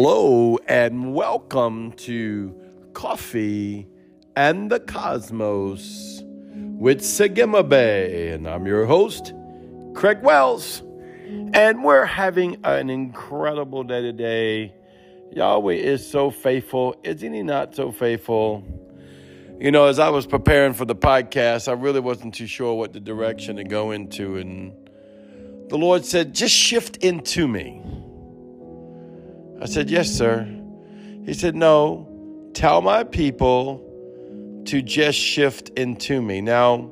Hello and welcome to Coffee and the Cosmos with Sagima Bay. And I'm your host, Craig Wells. And we're having an incredible day today. Yahweh is so faithful. Isn't he not so faithful? You know, as I was preparing for the podcast, I really wasn't too sure what the direction to go into. And the Lord said, just shift into me. I said, Yes, sir. He said, No, tell my people to just shift into me. Now,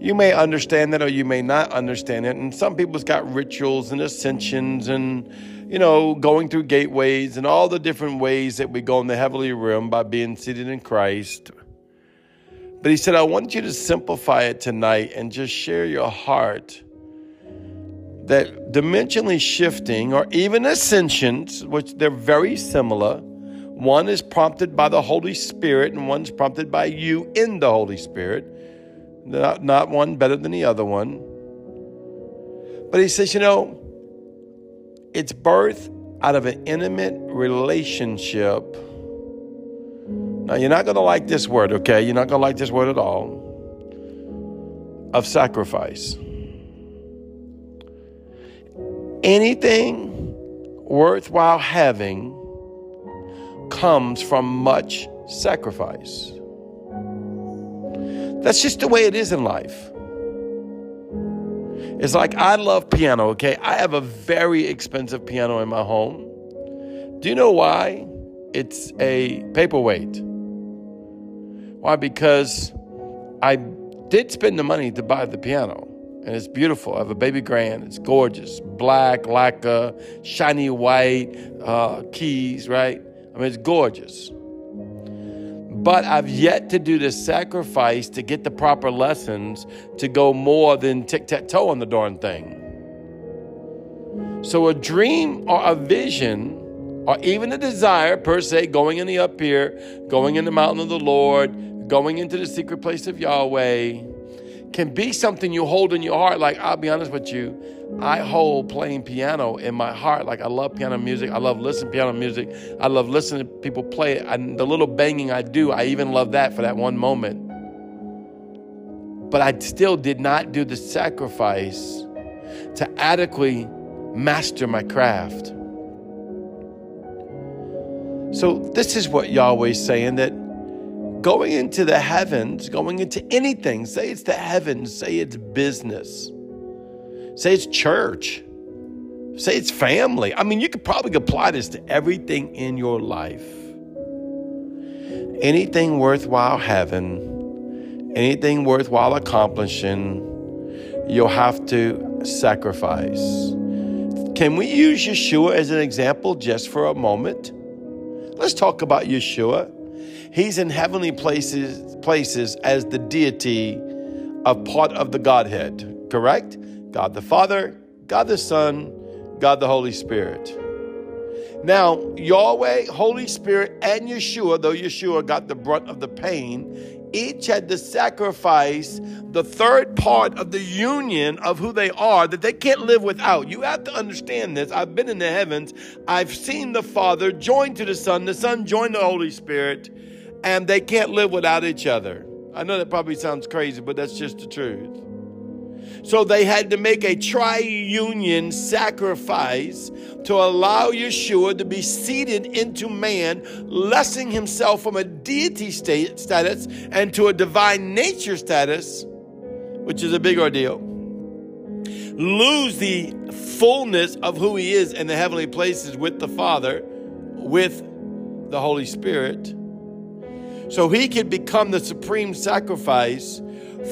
you may understand that or you may not understand it. And some people's got rituals and ascensions and, you know, going through gateways and all the different ways that we go in the heavenly realm by being seated in Christ. But he said, I want you to simplify it tonight and just share your heart that dimensionally shifting or even ascensions, which they're very similar, one is prompted by the Holy Spirit and one's prompted by you in the Holy Spirit. Not, not one better than the other one. But he says, you know, it's birth out of an intimate relationship. Now, you're not going to like this word, okay? You're not going to like this word at all. Of sacrifice anything worthwhile having comes from much sacrifice. That's just the way it is in life. It's like I love piano, okay? I have a very expensive piano in my home. Do you know why? It's a paperweight. Why? Because I did spend the money to buy the piano and it's beautiful. I have a baby grand. It's gorgeous, black lacquer, shiny white uh, keys. Right? I mean, it's gorgeous. But I've yet to do the sacrifice to get the proper lessons to go more than tic tac toe on the darn thing. So a dream or a vision or even a desire per se, going in the up here, going in the mountain of the Lord, going into the secret place of Yahweh can be something you hold in your heart. Like, I'll be honest with you, I hold playing piano in my heart. Like, I love piano music. I love listening to piano music. I love listening to people play it. And the little banging I do, I even love that for that one moment. But I still did not do the sacrifice to adequately master my craft. So, this is what Yahweh's saying that going into the heavens, going into anything, say it's the heavens, say it's business, say it's church, say it's family. I mean, you could probably apply this to everything in your life. Anything worthwhile having, anything worthwhile accomplishing, you'll have to sacrifice. Can we use Yeshua as an example just for a moment? Let's talk about Yeshua. He's in heavenly places, places as the deity of part of the Godhead, correct? God the Father, God the Son, God the Holy Spirit. Now, Yahweh, Holy Spirit, and Yeshua, though Yeshua got the brunt of the pain, each had to sacrifice the third part of the union of who they are that they can't live without. You have to understand this. I've been in the heavens, I've seen the Father joined to the Son, the Son joined the Holy Spirit and they can't live without each other. I know that probably sounds crazy, but that's just the truth. So they had to make a triunion sacrifice to allow Yeshua to be seated into man, lessening himself from a deity state, status and to a divine nature status, which is a big ordeal. Lose the fullness of who he is in the heavenly places with the Father, with the Holy Spirit so he could become the supreme sacrifice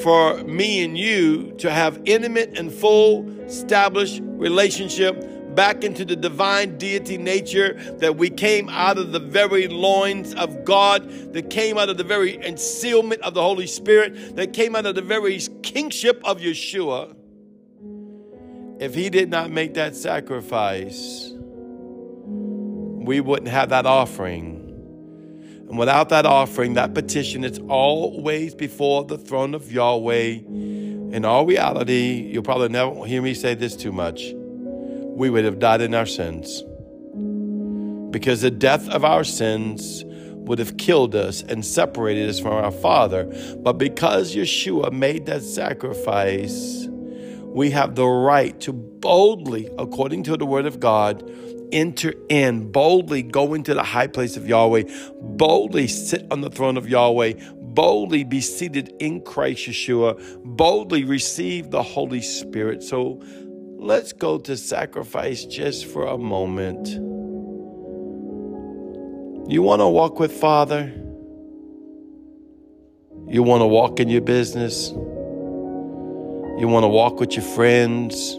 for me and you to have intimate and full established relationship back into the divine deity nature that we came out of the very loins of God, that came out of the very ensealment of the Holy Spirit, that came out of the very kingship of Yeshua. If he did not make that sacrifice, we wouldn't have that offering and without that offering, that petition, it's always before the throne of Yahweh. In all reality, you'll probably never hear me say this too much. We would have died in our sins. because the death of our sins would have killed us and separated us from our Father. But because Yeshua made that sacrifice, we have the right to boldly, according to the Word of God, enter in, boldly go into the high place of Yahweh, boldly sit on the throne of Yahweh, boldly be seated in Christ Yeshua, boldly receive the Holy Spirit. So let's go to sacrifice just for a moment. You want to walk with Father? You want to walk in your business? You want to walk with your friends?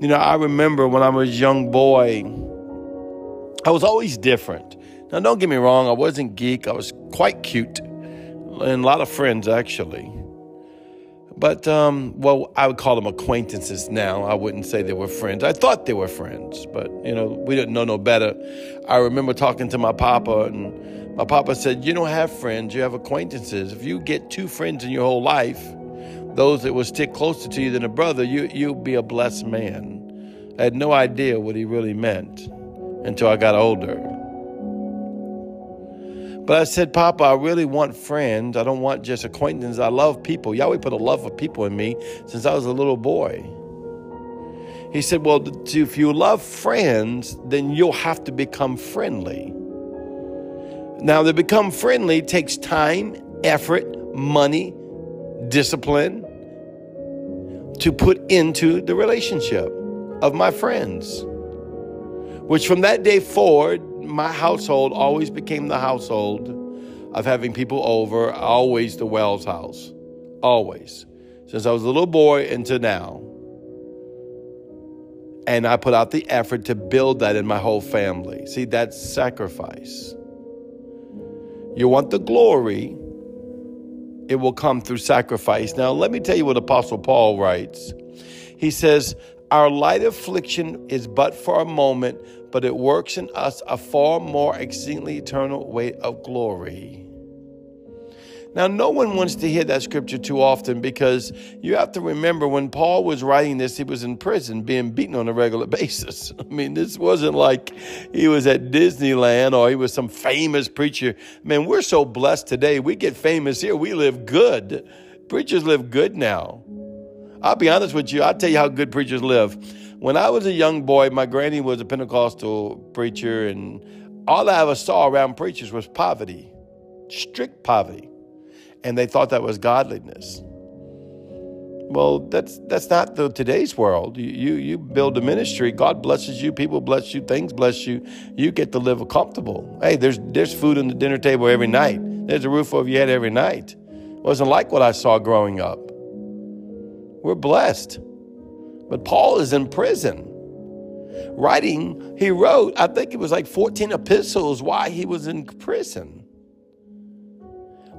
You know, I remember when I was a young boy, I was always different. Now, don't get me wrong, I wasn't geek, I was quite cute, and a lot of friends actually. But, um, well, I would call them acquaintances now. I wouldn't say they were friends. I thought they were friends, but, you know, we didn't know no better. I remember talking to my papa, and my papa said, You don't have friends, you have acquaintances. If you get two friends in your whole life, those that will stick closer to you than a brother, you, you'll be a blessed man. I had no idea what he really meant until I got older. But I said, Papa, I really want friends. I don't want just acquaintances. I love people. Yahweh put a love for people in me since I was a little boy. He said, Well, if you love friends, then you'll have to become friendly. Now, to become friendly takes time, effort, money, discipline to put into the relationship of my friends. Which from that day forward, my household always became the household of having people over, always the Wells house. Always. Since I was a little boy until now. And I put out the effort to build that in my whole family. See, that's sacrifice. You want the glory, it will come through sacrifice. Now, let me tell you what Apostle Paul writes. He says, Our light affliction is but for a moment, but it works in us a far more exceedingly eternal weight of glory. Now, no one wants to hear that scripture too often because you have to remember when Paul was writing this, he was in prison being beaten on a regular basis. I mean, this wasn't like he was at Disneyland or he was some famous preacher. Man, we're so blessed today. We get famous here, we live good. Preachers live good now. I'll be honest with you, I'll tell you how good preachers live. When I was a young boy, my granny was a Pentecostal preacher, and all I ever saw around preachers was poverty, strict poverty. And they thought that was godliness. Well, that's that's not the today's world. You, you you build a ministry, God blesses you, people bless you, things bless you. You get to live a comfortable. Hey, there's there's food on the dinner table every night. There's a roof over your head every night. Wasn't like what I saw growing up. We're blessed. But Paul is in prison. Writing, he wrote, I think it was like 14 epistles why he was in prison.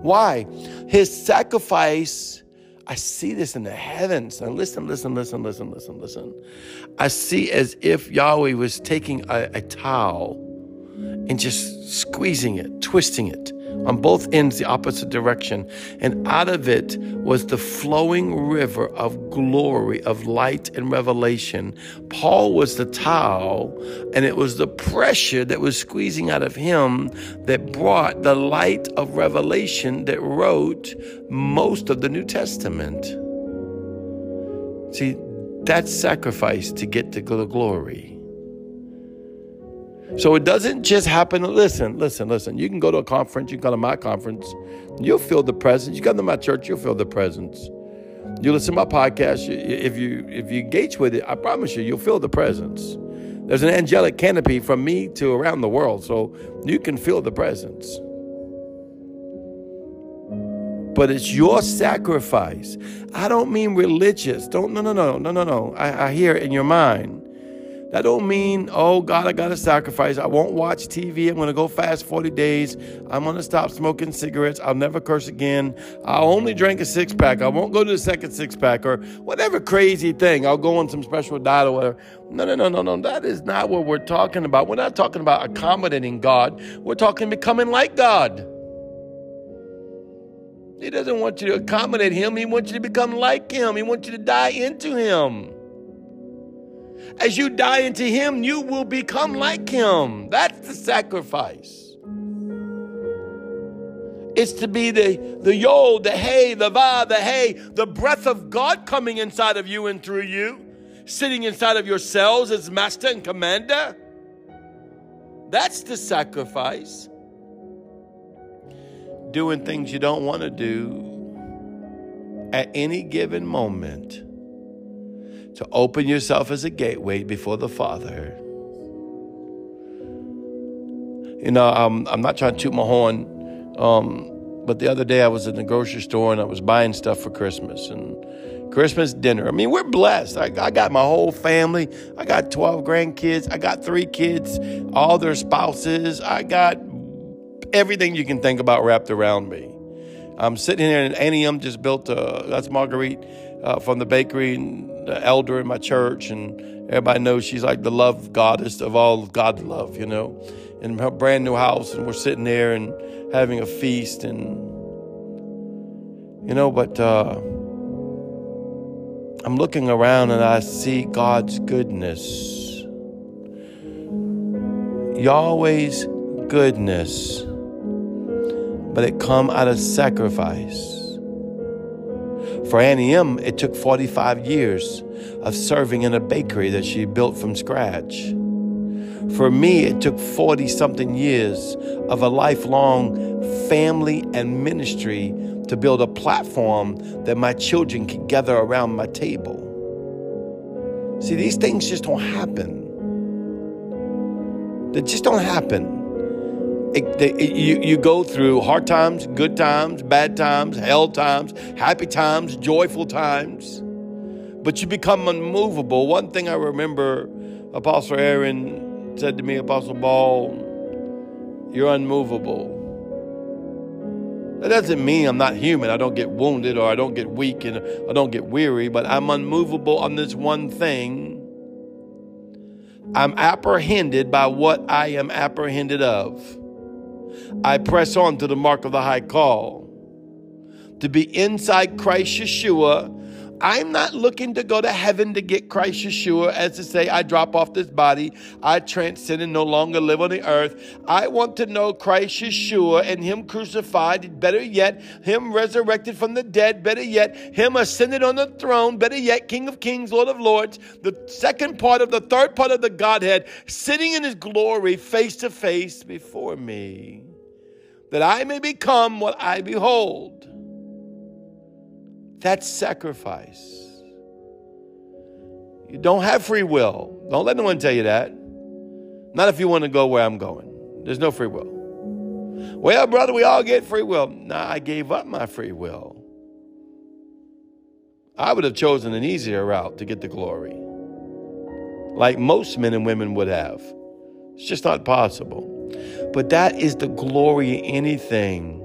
Why? His sacrifice, I see this in the heavens. And listen, listen, listen, listen, listen, listen. I see as if Yahweh was taking a, a towel and just squeezing it, twisting it on both ends the opposite direction. And out of it was the flowing river of glory, of light and revelation. Paul was the towel, and it was the pressure that was squeezing out of him that brought the light of revelation that wrote most of the New Testament. See, that's sacrifice to get to the glory. So it doesn't just happen. Listen, listen, listen. You can go to a conference, you can go to my conference, you'll feel the presence. You come to my church, you'll feel the presence. You listen to my podcast, if you if you engage with it, I promise you, you'll feel the presence. There's an angelic canopy from me to around the world, so you can feel the presence. But it's your sacrifice. I don't mean religious. Don't no no no no no no. I, I hear it in your mind. That don't mean, oh God, I gotta sacrifice. I won't watch TV. I'm gonna go fast 40 days. I'm gonna stop smoking cigarettes. I'll never curse again. I'll only drink a six pack. I won't go to the second six pack or whatever crazy thing. I'll go on some special diet or whatever. No, no, no, no, no. That is not what we're talking about. We're not talking about accommodating God. We're talking becoming like God. He doesn't want you to accommodate him. He wants you to become like him. He wants you to die into him. As you die into Him, you will become like Him. That's the sacrifice. It's to be the, the yo, the hey, the va, the hey, the breath of God coming inside of you and through you, sitting inside of your cells as master and commander. That's the sacrifice. Doing things you don't want to do at any given moment to open yourself as a gateway before the Father. You know, I'm, I'm not trying to toot my horn um, but the other day I was in the grocery store and I was buying stuff for Christmas and Christmas dinner. I mean, we're blessed. I, I, got my whole family. I got 12 grandkids. I got three kids, all their spouses. I got everything you can think about wrapped around me. I'm sitting here and Annie just built a, that's Marguerite uh, from the bakery, and the elder in my church, and everybody knows she's like the love goddess of all God love, you know in her brand new house, and we're sitting there and having a feast, and you know, but uh, I'm looking around and I see God's goodness, Yahweh's goodness, but it come out of sacrifice. For Annie M, it took 45 years of serving in a bakery that she built from scratch. For me, it took 40 something years of a lifelong family and ministry to build a platform that my children could gather around my table. See, these things just don't happen. They just don't happen. It, it, you, you go through hard times, good times, bad times, hell times, happy times, joyful times, but you become unmovable. One thing I remember Apostle Aaron said to me, Apostle Ball, you're unmovable. That doesn't mean I'm not human. I don't get wounded or I don't get weak and I don't get weary, but I'm unmovable on this one thing. I'm apprehended by what I am apprehended of. I press on to the mark of the high call. To be inside Christ Yeshua I'm not looking to go to heaven to get Christ Yeshua, as to say, I drop off this body, I transcend and no longer live on the earth. I want to know Christ Yeshua and Him crucified, better yet, Him resurrected from the dead, better yet, Him ascended on the throne, better yet, King of Kings, Lord of Lords, the second part of the third part of the Godhead, sitting in His glory face to face before me, that I may become what I behold. That's sacrifice. You don't have free will. Don't let no one tell you that. Not if you want to go where I'm going. There's no free will. Well, brother, we all get free will. Nah, I gave up my free will. I would have chosen an easier route to get the glory, like most men and women would have. It's just not possible. But that is the glory in anything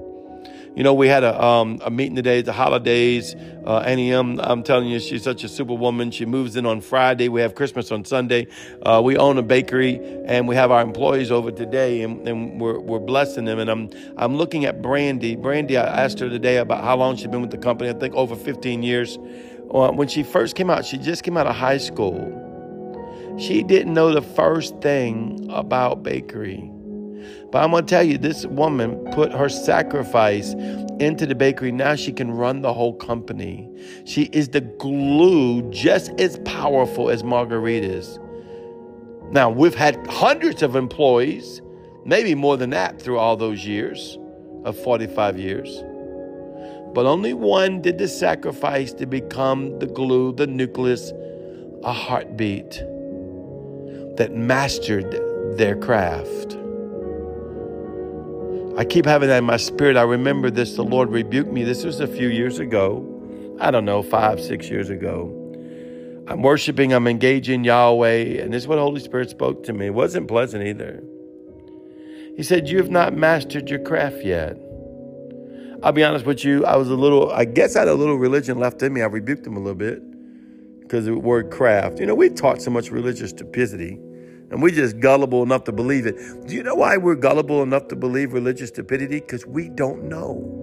you know, we had a, um, a meeting today, the holidays. Uh, Annie M, I'm telling you, she's such a superwoman. She moves in on Friday. We have Christmas on Sunday. Uh, we own a bakery and we have our employees over today and, and we're, we're blessing them. And I'm, I'm looking at Brandy. Brandy, I asked her today about how long she's been with the company. I think over 15 years. Uh, when she first came out, she just came out of high school. She didn't know the first thing about bakery. But I'm going to tell you, this woman put her sacrifice into the bakery. Now she can run the whole company. She is the glue, just as powerful as margaritas. Now, we've had hundreds of employees, maybe more than that, through all those years of 45 years. But only one did the sacrifice to become the glue, the nucleus, a heartbeat that mastered their craft. I keep having that in my spirit. I remember this. The Lord rebuked me. This was a few years ago. I don't know, five, six years ago. I'm worshiping, I'm engaging Yahweh, and this is what Holy Spirit spoke to me. It wasn't pleasant either. He said, You have not mastered your craft yet. I'll be honest with you, I was a little, I guess I had a little religion left in me. I rebuked him a little bit because the word craft. You know, we taught so much religious stupidity and we're just gullible enough to believe it. Do you know why we're gullible enough to believe religious stupidity? Because we don't know.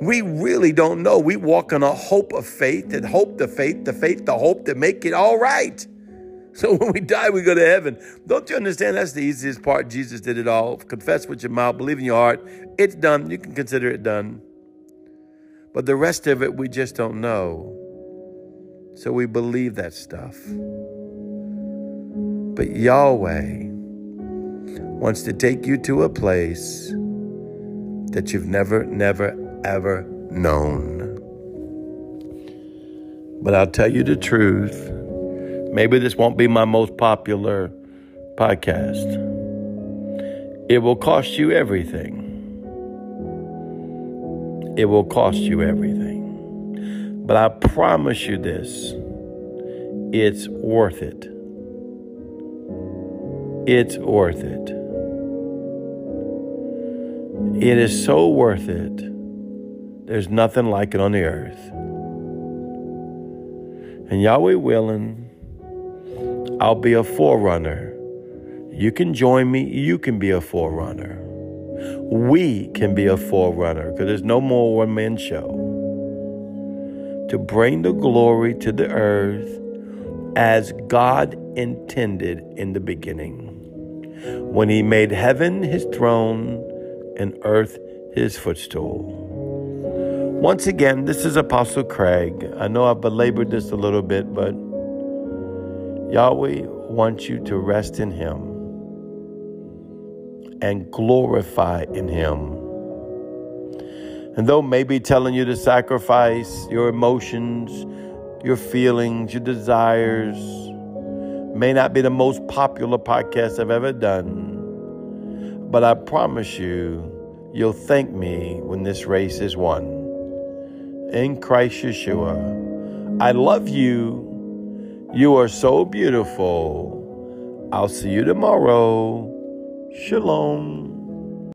We really don't know. We walk on a hope of faith and hope the faith, the faith, the hope to make it all right. So when we die, we go to heaven. Don't you understand? That's the easiest part. Jesus did it all. Confess with your mouth, believe in your heart. It's done. You can consider it done. But the rest of it, we just don't know. So we believe that stuff. But Yahweh wants to take you to a place that you've never, never, ever known. But I'll tell you the truth. Maybe this won't be my most popular podcast. It will cost you everything. It will cost you everything. But I promise you this it's worth it. It's worth it. It is so worth it. There's nothing like it on the earth. And Yahweh willing, I'll be a forerunner. You can join me, you can be a forerunner. We can be a forerunner because there's no more one man show. To bring the glory to the earth as God intended in the beginning. When he made heaven his throne and earth his footstool. Once again, this is Apostle Craig. I know I've belabored this a little bit, but Yahweh wants you to rest in him and glorify in him. And though maybe telling you to sacrifice your emotions, your feelings, your desires, may not be the most popular podcast I've ever done, but I promise you, you'll thank me when this race is won. In Christ Yeshua, I love you. You are so beautiful. I'll see you tomorrow. Shalom.